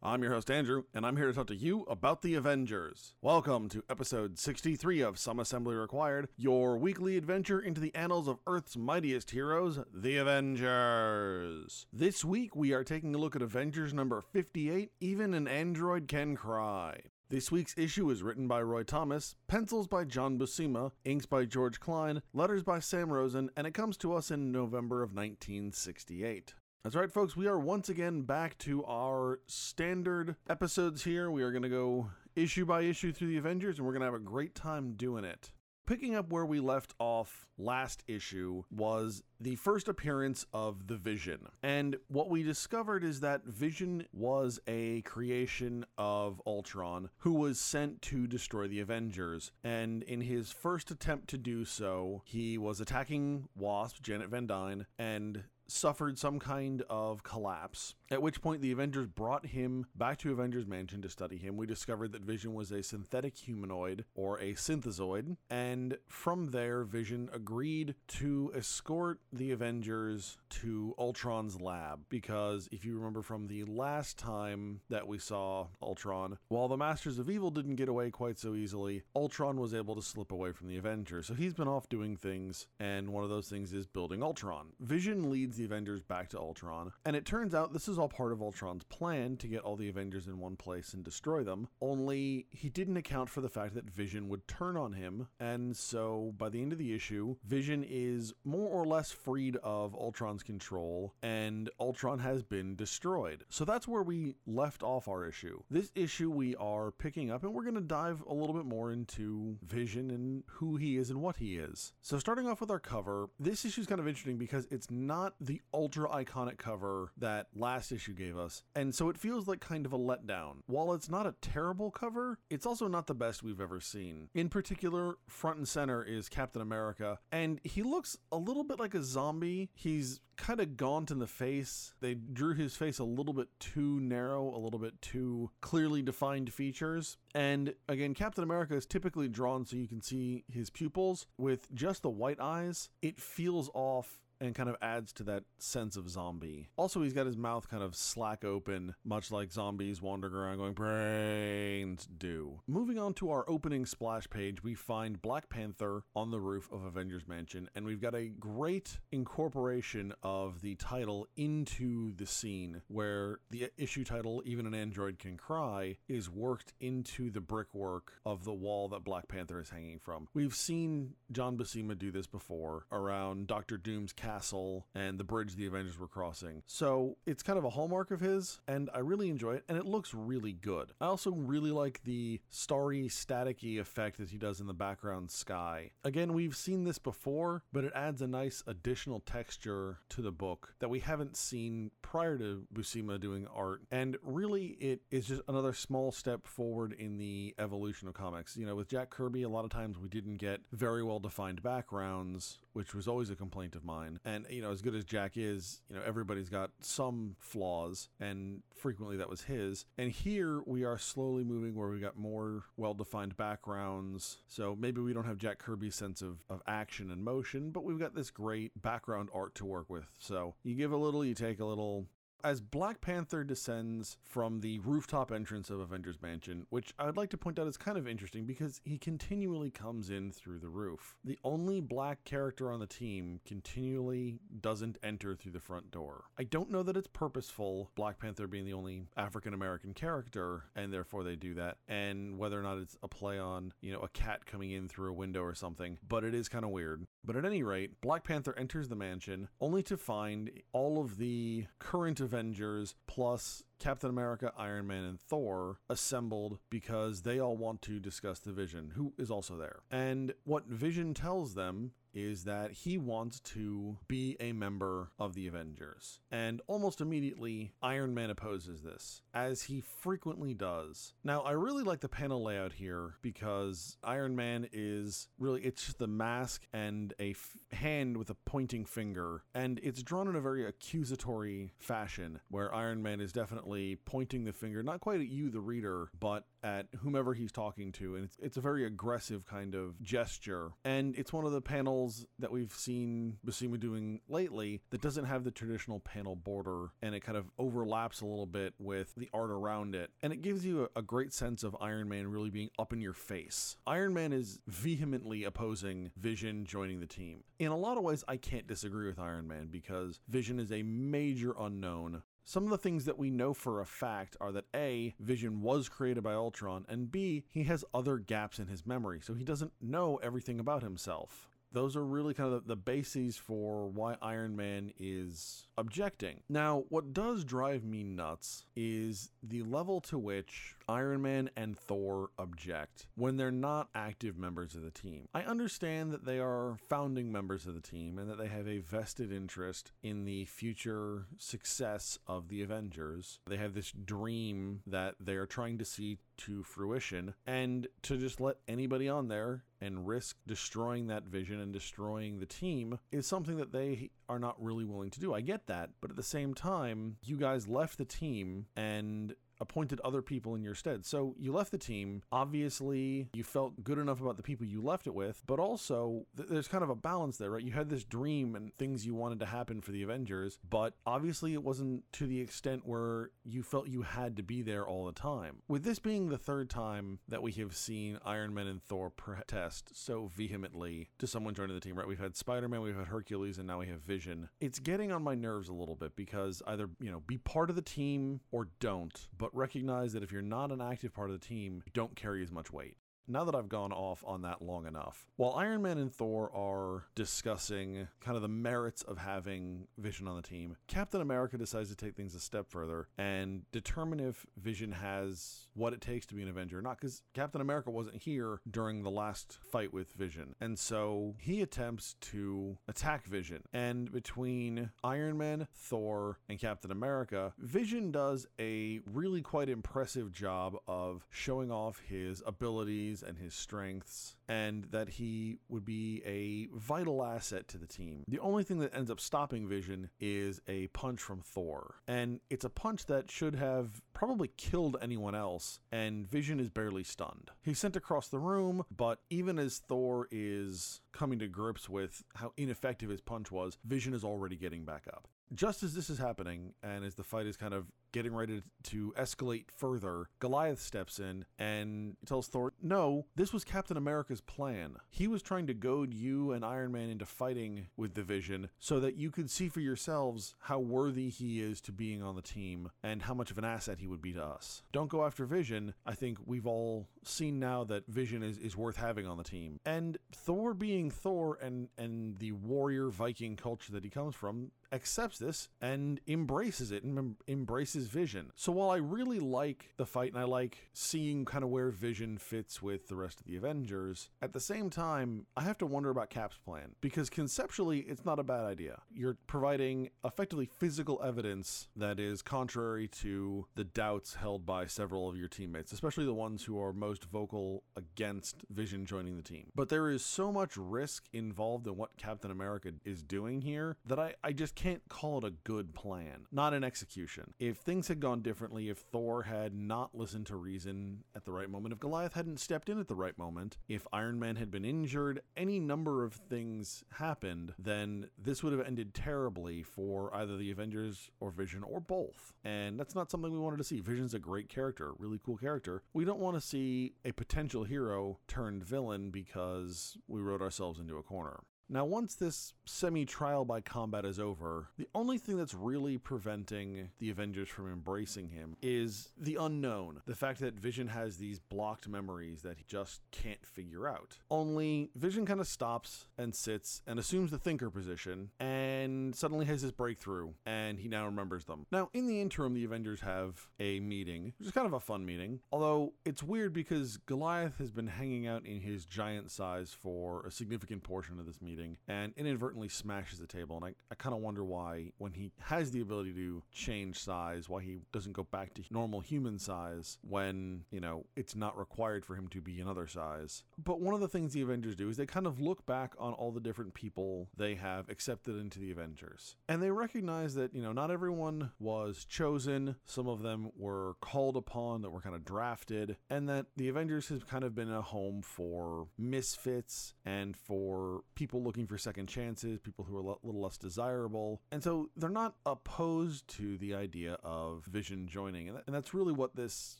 I'm your host, Andrew, and I'm here to talk to you about the Avengers. Welcome to episode 63 of Some Assembly Required, your weekly adventure into the annals of Earth's mightiest heroes, the Avengers. This week, we are taking a look at Avengers number 58 Even an Android Can Cry. This week's issue is written by Roy Thomas, pencils by John Buscema, inks by George Klein, letters by Sam Rosen, and it comes to us in November of 1968. That's right, folks. We are once again back to our standard episodes here. We are going to go issue by issue through the Avengers, and we're going to have a great time doing it. Picking up where we left off last issue was the first appearance of the Vision. And what we discovered is that Vision was a creation of Ultron who was sent to destroy the Avengers. And in his first attempt to do so, he was attacking Wasp, Janet Van Dyne, and suffered some kind of collapse, at which point the Avengers brought him back to Avengers Mansion to study him. We discovered that Vision was a synthetic humanoid or a synthezoid, and from there, Vision agreed to escort the Avengers to Ultron's lab because if you remember from the last time that we saw Ultron, while the Masters of Evil didn't get away quite so easily, Ultron was able to slip away from the Avengers. So he's been off doing things, and one of those things is building Ultron. Vision leads the Avengers back to Ultron, and it turns out this is all part of Ultron's plan to get all the Avengers in one place and destroy them. Only he didn't account for the fact that Vision would turn on him, and so by the end of the issue, Vision is more or less freed of Ultron's control, and Ultron has been destroyed. So that's where we left off our issue. This issue we are picking up, and we're going to dive a little bit more into Vision and who he is and what he is. So starting off with our cover, this issue is kind of interesting because it's not the ultra iconic cover that last issue gave us, and so it feels like kind of a letdown. While it's not a terrible cover, it's also not the best we've ever seen. In particular, front and center is Captain America, and he looks a little bit like a zombie. He's kind of gaunt in the face. They drew his face a little bit too narrow, a little bit too clearly defined features. And again, Captain America is typically drawn so you can see his pupils. With just the white eyes, it feels off and kind of adds to that sense of zombie. Also, he's got his mouth kind of slack open, much like zombies wandering around going brains do. Moving on to our opening splash page, we find Black Panther on the roof of Avengers Mansion, and we've got a great incorporation of the title into the scene where the issue title, Even an Android Can Cry, is worked into the brickwork of the wall that Black Panther is hanging from. We've seen John Buscema do this before around Doctor Doom's castle and the bridge the Avengers were crossing. So it's kind of a hallmark of his, and I really enjoy it, and it looks really good. I also really like the starry, staticky effect that he does in the background sky. Again, we've seen this before, but it adds a nice additional texture to the book that we haven't seen prior to Buscema doing art. And really, it is just another small step forward in the evolution of comics. You know, with Jack Kirby, a lot of times we didn't get very well defined backgrounds, which was always a complaint of mine. And, you know, as good as Jack is, you know, everybody's got some flaws, and frequently that was his. And here we are slowly moving where we got more well defined backgrounds. So maybe we don't have Jack Kirby's sense of, of action and motion, but we've got this great background art to work with. So you give a little, you take a little. As Black Panther descends from the rooftop entrance of Avengers Mansion, which I'd like to point out is kind of interesting because he continually comes in through the roof. The only black character on the team continually doesn't enter through the front door. I don't know that it's purposeful, Black Panther being the only African American character, and therefore they do that, and whether or not it's a play on, you know, a cat coming in through a window or something, but it is kind of weird. But at any rate, Black Panther enters the mansion only to find all of the current Avengers plus Captain America, Iron Man, and Thor assembled because they all want to discuss the Vision, who is also there. And what Vision tells them is that he wants to be a member of the Avengers. And almost immediately, Iron Man opposes this, as he frequently does. Now, I really like the panel layout here because Iron Man is really, it's just the mask and a f- hand with a pointing finger, and it's drawn in a very accusatory fashion where Iron Man is definitely pointing the finger, not quite at you, the reader, but at whomever he's talking to. And it's, it's a very aggressive kind of gesture. And it's one of the panels that we've seen Buscema doing lately that doesn't have the traditional panel border and it kind of overlaps a little bit with the art around it. And it gives you a, a great sense of Iron Man really being up in your face. Iron Man is vehemently opposing Vision joining the team. In a lot of ways, I can't disagree with Iron Man because Vision is a major unknown some of the things that we know for a fact are that A, Vision was created by Ultron, and B, he has other gaps in his memory, so he doesn't know everything about himself those are really kind of the bases for why Iron Man is objecting. Now, what does drive me nuts is the level to which Iron Man and Thor object when they're not active members of the team. I understand that they are founding members of the team and that they have a vested interest in the future success of the Avengers. They have this dream that they are trying to see to fruition, and to just let anybody on there and risk destroying that vision and destroying the team is something that they are not really willing to do. I get that, but at the same time, you guys left the team and appointed other people in your stead. So you left the team. Obviously, you felt good enough about the people you left it with, but also th- there's kind of a balance there, right? You had this dream and things you wanted to happen for the Avengers, but obviously it wasn't to the extent where you felt you had to be there all the time. With this being the third time that we have seen Iron Man and Thor protest so vehemently to someone joining the team, right? We've had Spider Man, we've had Hercules, and now we have Vision. It's getting on my nerves a little bit because either, you know, be part of the team or don't, but but recognize that if you're not an active part of the team, you don't carry as much weight now that I've gone off on that long enough, while Iron Man and Thor are discussing kind of the merits of having Vision on the team, Captain America decides to take things a step further and determine if Vision has what it takes to be an Avenger or not, because Captain America wasn't here during the last fight with Vision. And so he attempts to attack Vision. And between Iron Man, Thor, and Captain America, Vision does a really quite impressive job of showing off his abilities and his strengths, and that he would be a vital asset to the team. The only thing that ends up stopping Vision is a punch from Thor, and it's a punch that should have probably killed anyone else, and Vision is barely stunned. He's sent across the room, but even as Thor is coming to grips with how ineffective his punch was, Vision is already getting back up. Just as this is happening, and as the fight is kind of getting ready to escalate further, Goliath steps in and tells Thor, No, this was Captain America's plan. He was trying to goad you and Iron Man into fighting with the Vision so that you could see for yourselves how worthy he is to being on the team and how much of an asset he would be to us. Don't go after Vision. I think we've all seen now that Vision is, is worth having on the team. And Thor being Thor and, and the warrior Viking culture that he comes from, accepts this and embraces it and embraces Vision. So while I really like the fight and I like seeing kind of where Vision fits with the rest of the Avengers, at the same time, I have to wonder about Cap's plan because conceptually it's not a bad idea. You're providing effectively physical evidence that is contrary to the doubts held by several of your teammates, especially the ones who are most vocal against Vision joining the team. But there is so much risk involved in what Captain America is doing here that I, I just can't call it a good plan, not an execution. If things had gone differently, if Thor had not listened to reason at the right moment, if Goliath hadn't stepped in at the right moment, if Iron Man had been injured, any number of things happened, then this would have ended terribly for either the Avengers or Vision or both. And that's not something we wanted to see. Vision's a great character, really cool character. We don't want to see a potential hero turned villain because we wrote ourselves into a corner. Now, once this semi trial by combat is over, the only thing that's really preventing the Avengers from embracing him is the unknown. The fact that Vision has these blocked memories that he just can't figure out. Only Vision kind of stops and sits and assumes the thinker position and suddenly has his breakthrough and he now remembers them. Now, in the interim, the Avengers have a meeting, which is kind of a fun meeting, although it's weird because Goliath has been hanging out in his giant size for a significant portion of this meeting and inadvertently smashes the table. And I, I kind of wonder why, when he has the ability to change size, why he doesn't go back to normal human size when, you know, it's not required for him to be another size. But one of the things the Avengers do is they kind of look back on all the different people they have accepted into the Avengers. And they recognize that, you know, not everyone was chosen, some of them were called upon, that were kind of drafted, and that the Avengers has kind of been a home for misfits and for people looking for second chances, people who are a little less desirable. And so they're not opposed to the idea of Vision joining. And that's really what this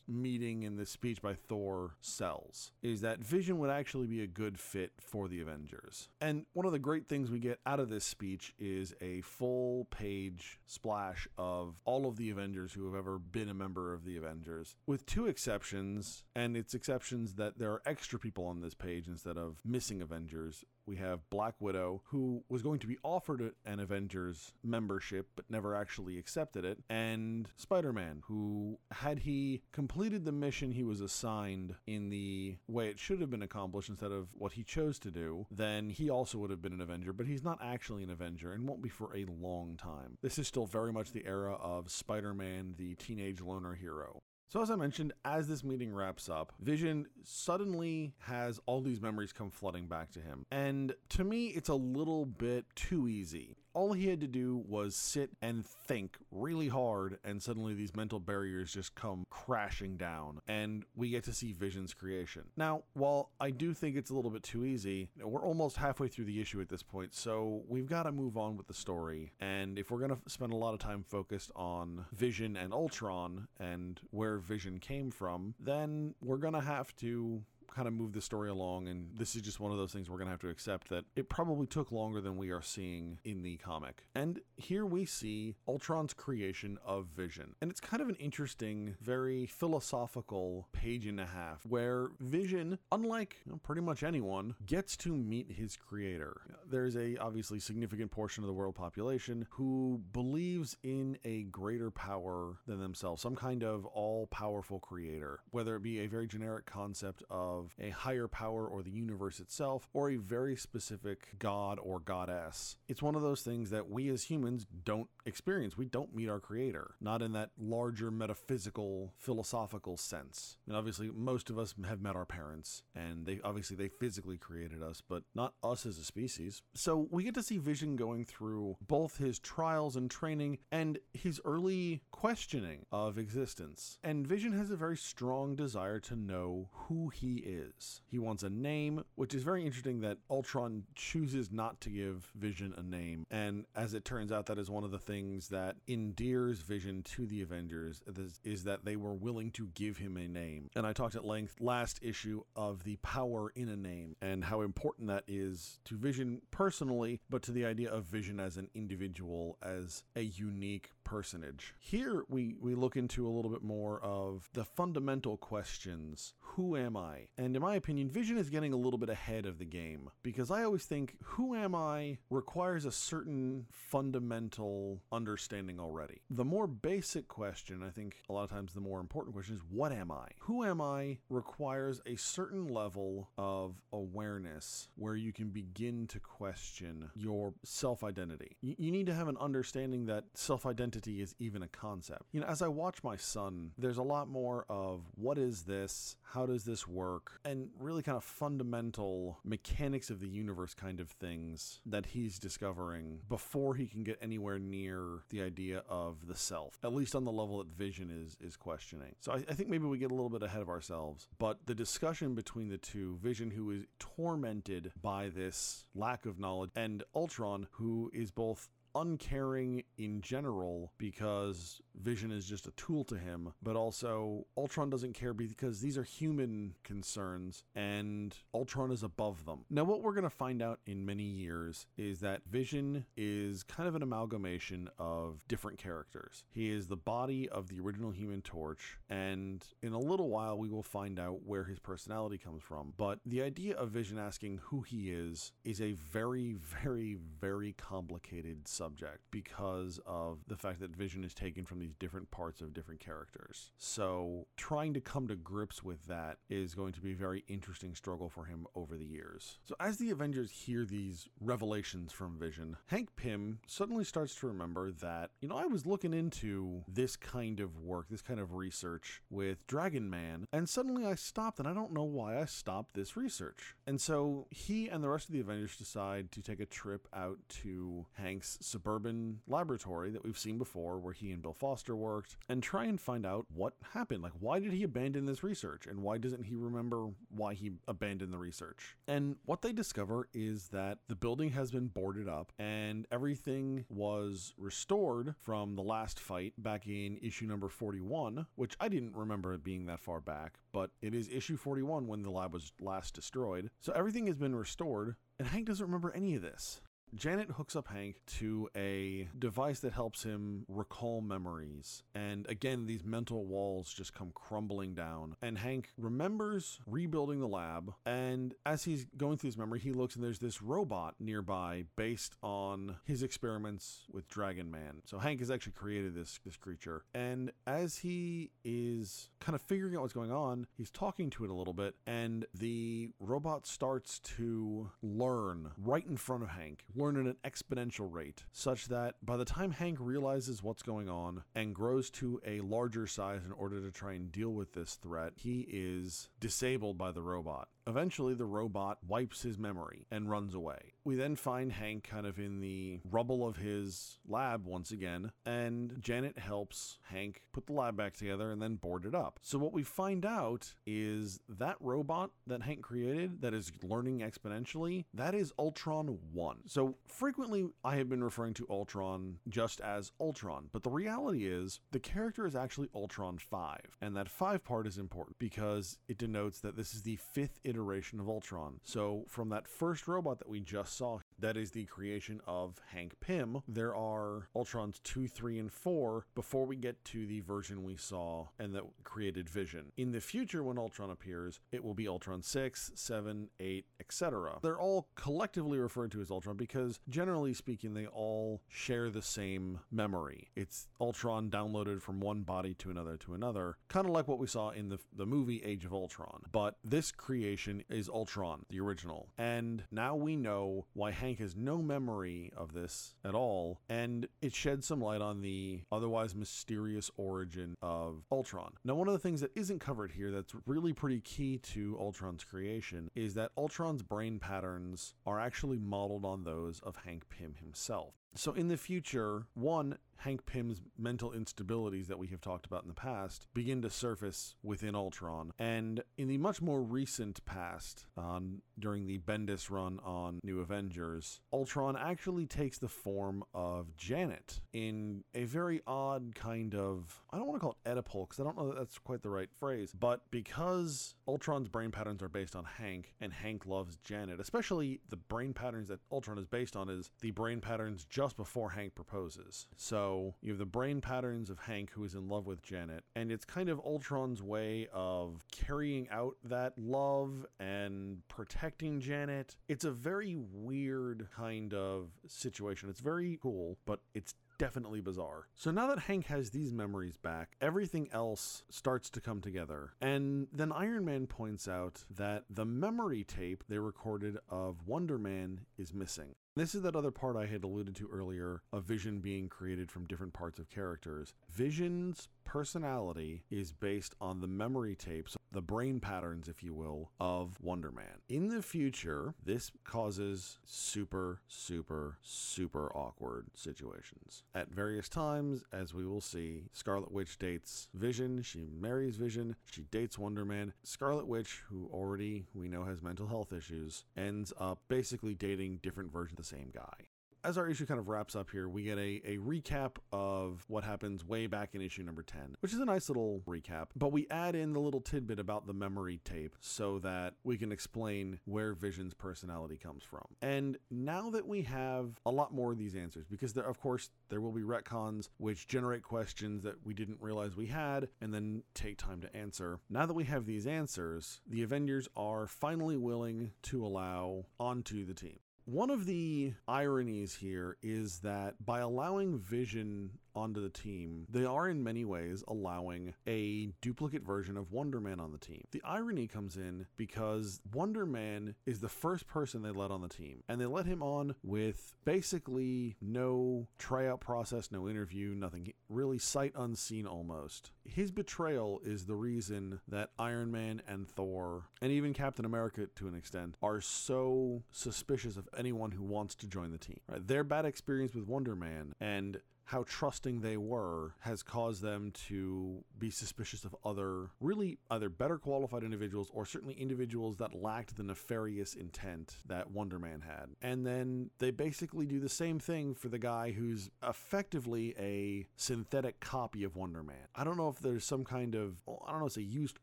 meeting and this speech by Thor sells is that Vision would actually be a good fit for the Avengers. And one of the great things we get out of this speech is a full page splash of all of the Avengers who have ever been a member of the Avengers, with two exceptions, and it's exceptions that there are extra people on this page instead of missing Avengers. We have Black Widow, who was going to be offered an Avengers membership but never actually accepted it, and Spider Man, who, had he completed the mission he was assigned in the way it should have been accomplished instead of what he chose to do, then he also would have been an Avenger, but he's not actually an Avenger and won't be for a long time. This is still very much the era of Spider Man, the teenage loner hero. So, as I mentioned, as this meeting wraps up, Vision suddenly has all these memories come flooding back to him. And to me, it's a little bit too easy. All he had to do was sit and think really hard, and suddenly these mental barriers just come crashing down, and we get to see Vision's creation. Now, while I do think it's a little bit too easy, we're almost halfway through the issue at this point, so we've got to move on with the story. And if we're going to spend a lot of time focused on Vision and Ultron and where Vision came from, then we're going to have to kind of move the story along. And this is just one of those things we're going to have to accept that it probably took longer than we are seeing in the comic. And here we see Ultron's creation of Vision. And it's kind of an interesting, very philosophical page and a half where Vision, unlike you know, pretty much anyone, gets to meet his creator. There's a obviously significant portion of the world population who believes in a greater power than themselves, some kind of all powerful creator, whether it be a very generic concept of a higher power or the universe itself, or a very specific god or goddess. It's one of those things that we as humans don't experience. We don't meet our creator, not in that larger metaphysical, philosophical sense. And obviously, most of us have met our parents, and they obviously they physically created us, but not us as a species. So we get to see Vision going through both his trials and training and his early questioning of existence. And Vision has a very strong desire to know who he is. He wants a name, which is very interesting that Ultron chooses not to give Vision a name. And as it turns out, that is one of the things that endears Vision to the Avengers is, that they were willing to give him a name. And I talked at length last issue of the power in a name and how important that is to Vision personally, but to the idea of Vision as an individual, as a unique personage. Here we, we look into a little bit more of the fundamental questions Who am I? And in my opinion, Vision is getting a little bit ahead of the game because I always think Who am I requires a certain fundamental understanding already. The more basic question, I think a lot of times the more important question is What am I? Who am I requires a certain level of awareness where you can begin to question your self identity. You, need to have an understanding that self identity is even a concept. You know, as I watch my son, there's a lot more of what is this? How does this work? And really kind of fundamental mechanics of the universe kind of things that he's discovering before he can get anywhere near the idea of the self, at least on the level that Vision is is questioning. So I, I think maybe we get a little bit ahead of ourselves. But the discussion between the two, Vision, who is tormented by this lack of knowledge, and Ultron, who is both uncaring in general because Vision is just a tool to him, but also Ultron doesn't care because these are human concerns and Ultron is above them. Now, what we're going to find out in many years is that Vision is kind of an amalgamation of different characters. He is the body of the original Human Torch, and in a little while, we will find out where his personality comes from. But the idea of Vision asking who he is is a very, very, very complicated subject because of the fact that Vision is taken from these different parts of different characters. So, trying to come to grips with that is going to be a very interesting struggle for him over the years. So, as the Avengers hear these revelations from Vision, Hank Pym suddenly starts to remember that, you know, I was looking into this kind of work, this kind of research with Dragon Man, and suddenly I stopped, and I don't know why I stopped this research. And so he and the rest of the Avengers decide to take a trip out to Hank's suburban laboratory that we've seen before, where he and Bill Foster worked, and try and find out what happened. Like, why did he abandon this research? And why doesn't he remember why he abandoned the research? And what they discover is that the building has been boarded up and everything was restored from the last fight back in issue number 41, which I didn't remember it being that far back, but it is issue 41 when the lab was last destroyed. So everything has been restored, and Hank doesn't remember any of this. Janet hooks up Hank to a device that helps him recall memories. And again, these mental walls just come crumbling down. And Hank remembers rebuilding the lab. And as he's going through his memory, he looks and there's this robot nearby based on his experiments with Dragon Man. So Hank has actually created this, this creature. And as he is kind of figuring out what's going on, he's talking to it a little bit. And the robot starts to learn right in front of Hank learn at an exponential rate, such that by the time Hank realizes what's going on and grows to a larger size in order to try and deal with this threat, he is disabled by the robot. Eventually, the robot wipes his memory and runs away. We then find Hank kind of in the rubble of his lab once again, and Janet helps Hank put the lab back together and then board it up. So, what we find out is that robot that Hank created that is learning exponentially, that is Ultron 1. So, frequently I have been referring to Ultron just as Ultron, but the reality is the character is actually Ultron 5, and that 5 part is important because it denotes that this is the fifth iteration of Ultron. So, from that first robot that we just saw, that is the creation of Hank Pym, there are Ultrons 2, 3, and 4 before we get to the version we saw and that created Vision. In the future, when Ultron appears, it will be Ultron 6, 7, 8, etc. They're all collectively referred to as Ultron because, generally speaking, they all share the same memory. It's Ultron downloaded from one body to another to another, kind of like what we saw in the, the movie Age of Ultron. But this creation is Ultron, the original. And now we know why Hank has no memory of this at all, and it sheds some light on the otherwise mysterious origin of Ultron. Now, one of the things that isn't covered here that's really pretty key to Ultron's creation is that Ultron's brain patterns are actually modeled on those of Hank Pym himself. So, in the future, one, Hank Pym's mental instabilities that we have talked about in the past begin to surface within Ultron. And in the much more recent past, um, during the Bendis run on New Avengers, Ultron actually takes the form of Janet in a very odd kind of, I don't want to call it Oedipal, because I don't know that that's quite the right phrase, but because Ultron's brain patterns are based on Hank, and Hank loves Janet, especially the brain patterns that Ultron is based on is the brain patterns just before Hank proposes. So you have the brain patterns of Hank, who is in love with Janet, and it's kind of Ultron's way of carrying out that love and protecting Janet. It's a very weird kind of situation. It's very cool, but it's definitely bizarre. So now that Hank has these memories back, everything else starts to come together. And then Iron Man points out that the memory tape they recorded of Wonder Man is missing. This is that other part I had alluded to earlier of Vision being created from different parts of characters. Vision's personality is based on the memory tapes, the brain patterns, if you will, of Wonder Man. In the future, this causes super, super, super awkward situations. At various times, as we will see, Scarlet Witch dates Vision, she marries Vision, she dates Wonder Man. Scarlet Witch, who already we know has mental health issues, ends up basically dating different versions of the same guy. as our issue kind of wraps up here, we get a, a recap of what happens way back in issue number 10, which is a nice little recap. But we add in the little tidbit about the memory tape so that we can explain where Vision's personality comes from. And now that we have a lot more of these answers, because there, of course there will be retcons which generate questions that we didn't realize we had and then take time to answer. Now that we have these answers, the Avengers are finally willing to allow onto the team. One of the ironies here is that by allowing Vision onto the team, they are in many ways allowing a duplicate version of Wonder Man on the team. The irony comes in because Wonder Man is the first person they let on the team, and they let him on with basically no tryout process, no interview, nothing really sight unseen almost. His betrayal is the reason that Iron Man and Thor, and even Captain America to an extent, are so suspicious of anyone who wants to join the team. Right? Their bad experience with Wonder Man and how trusting they were has caused them to be suspicious of other, really either better qualified individuals or certainly individuals that lacked the nefarious intent that Wonder Man had. And then they basically do the same thing for the guy who's effectively a synthetic copy of Wonder Man. I don't know if there's some kind of, I don't know, it's a used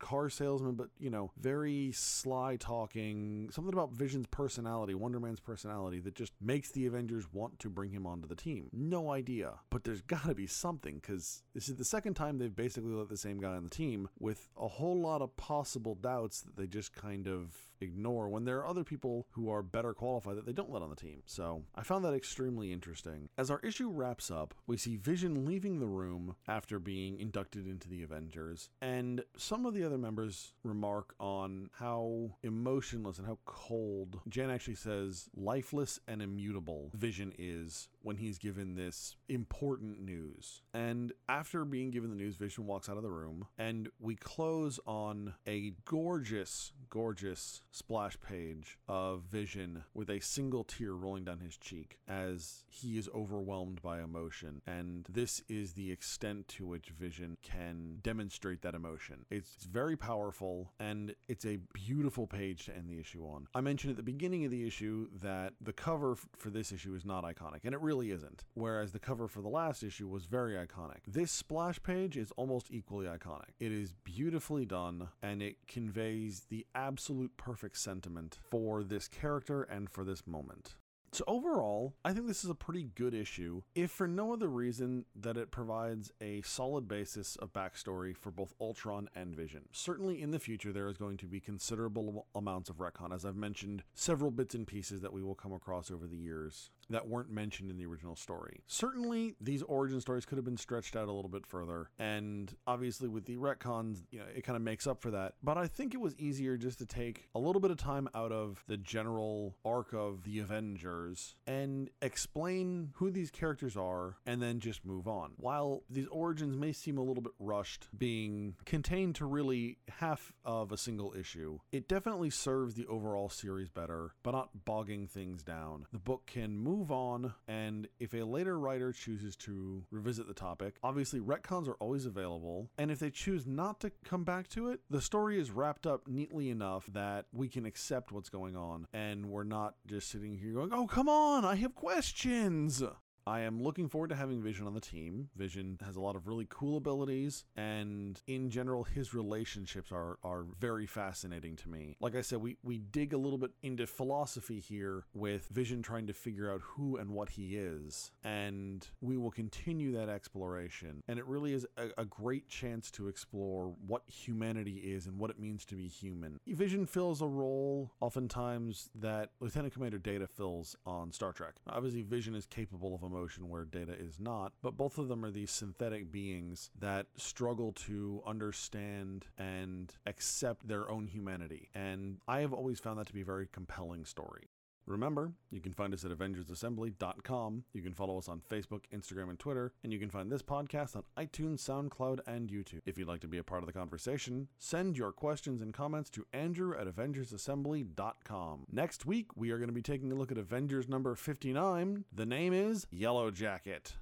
car salesman, but you know, very sly talking, something about Vision's personality, Wonder Man's personality that just makes the Avengers want to bring him onto the team. No idea but there's got to be something because this is the second time they've basically let the same guy on the team with a whole lot of possible doubts that they just kind of ignore when there are other people who are better qualified that they don't let on the team. So I found that extremely interesting. As our issue wraps up, we see Vision leaving the room after being inducted into the Avengers, and some of the other members remark on how emotionless and how cold Jan actually says lifeless and immutable Vision is when he's given this important news. And after being given the news, Vision walks out of the room, and we close on a gorgeous, gorgeous splash page of Vision with a single tear rolling down his cheek as he is overwhelmed by emotion. And this is the extent to which Vision can demonstrate that emotion. It's, it's very powerful, and it's a beautiful page to end the issue on. I mentioned at the beginning of the issue that the cover f- for this issue is not iconic, and it really isn't. Whereas the cover for the last issue was very iconic. This splash page is almost equally iconic. It is beautifully done and it conveys the absolute perfect sentiment for this character and for this moment. So, overall, I think this is a pretty good issue, if for no other reason that it provides a solid basis of backstory for both Ultron and Vision. Certainly, in the future, there is going to be considerable amounts of retcon, as I've mentioned, several bits and pieces that we will come across over the years that weren't mentioned in the original story. Certainly, these origin stories could have been stretched out a little bit further, and obviously, with the retcons, you know, it kind of makes up for that. But I think it was easier just to take a little bit of time out of the general arc of the Avengers and explain who these characters are and then just move on. While these origins may seem a little bit rushed, being contained to really half of a single issue, it definitely serves the overall series better, but not bogging things down. The book can move on, and if a later writer chooses to revisit the topic, obviously retcons are always available, and if they choose not to come back to it, the story is wrapped up neatly enough that we can accept what's going on, and we're not just sitting here going, oh, come on, I have questions. I am looking forward to having Vision on the team. Vision has a lot of really cool abilities, and in general, his relationships are are very fascinating to me. Like I said, we we dig a little bit into philosophy here with Vision trying to figure out who and what he is, and we will continue that exploration. And it really is a, a great chance to explore what humanity is and what it means to be human. Vision fills a role oftentimes that Lieutenant Commander Data fills on Star Trek. Obviously, Vision is capable of emotion where Data is not, but both of them are these synthetic beings that struggle to understand and accept their own humanity. And I have always found that to be a very compelling story. Remember, you can find us at AvengersAssembly.com. You can follow us on Facebook, Instagram, and Twitter. And you can find this podcast on iTunes, SoundCloud, and YouTube. If you'd like to be a part of the conversation, send your questions and comments to Andrew at AvengersAssembly.com. Next week, we are going to be taking a look at Avengers number 59. The name is Yellow Jacket.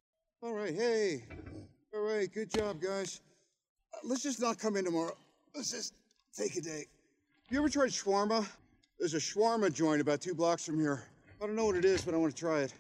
All right, hey. All right, good job, guys. Let's just not come in tomorrow. Let's just take a day. You ever tried shawarma? There's a shawarma joint about two blocks from here. I don't know what it is, but I want to try it.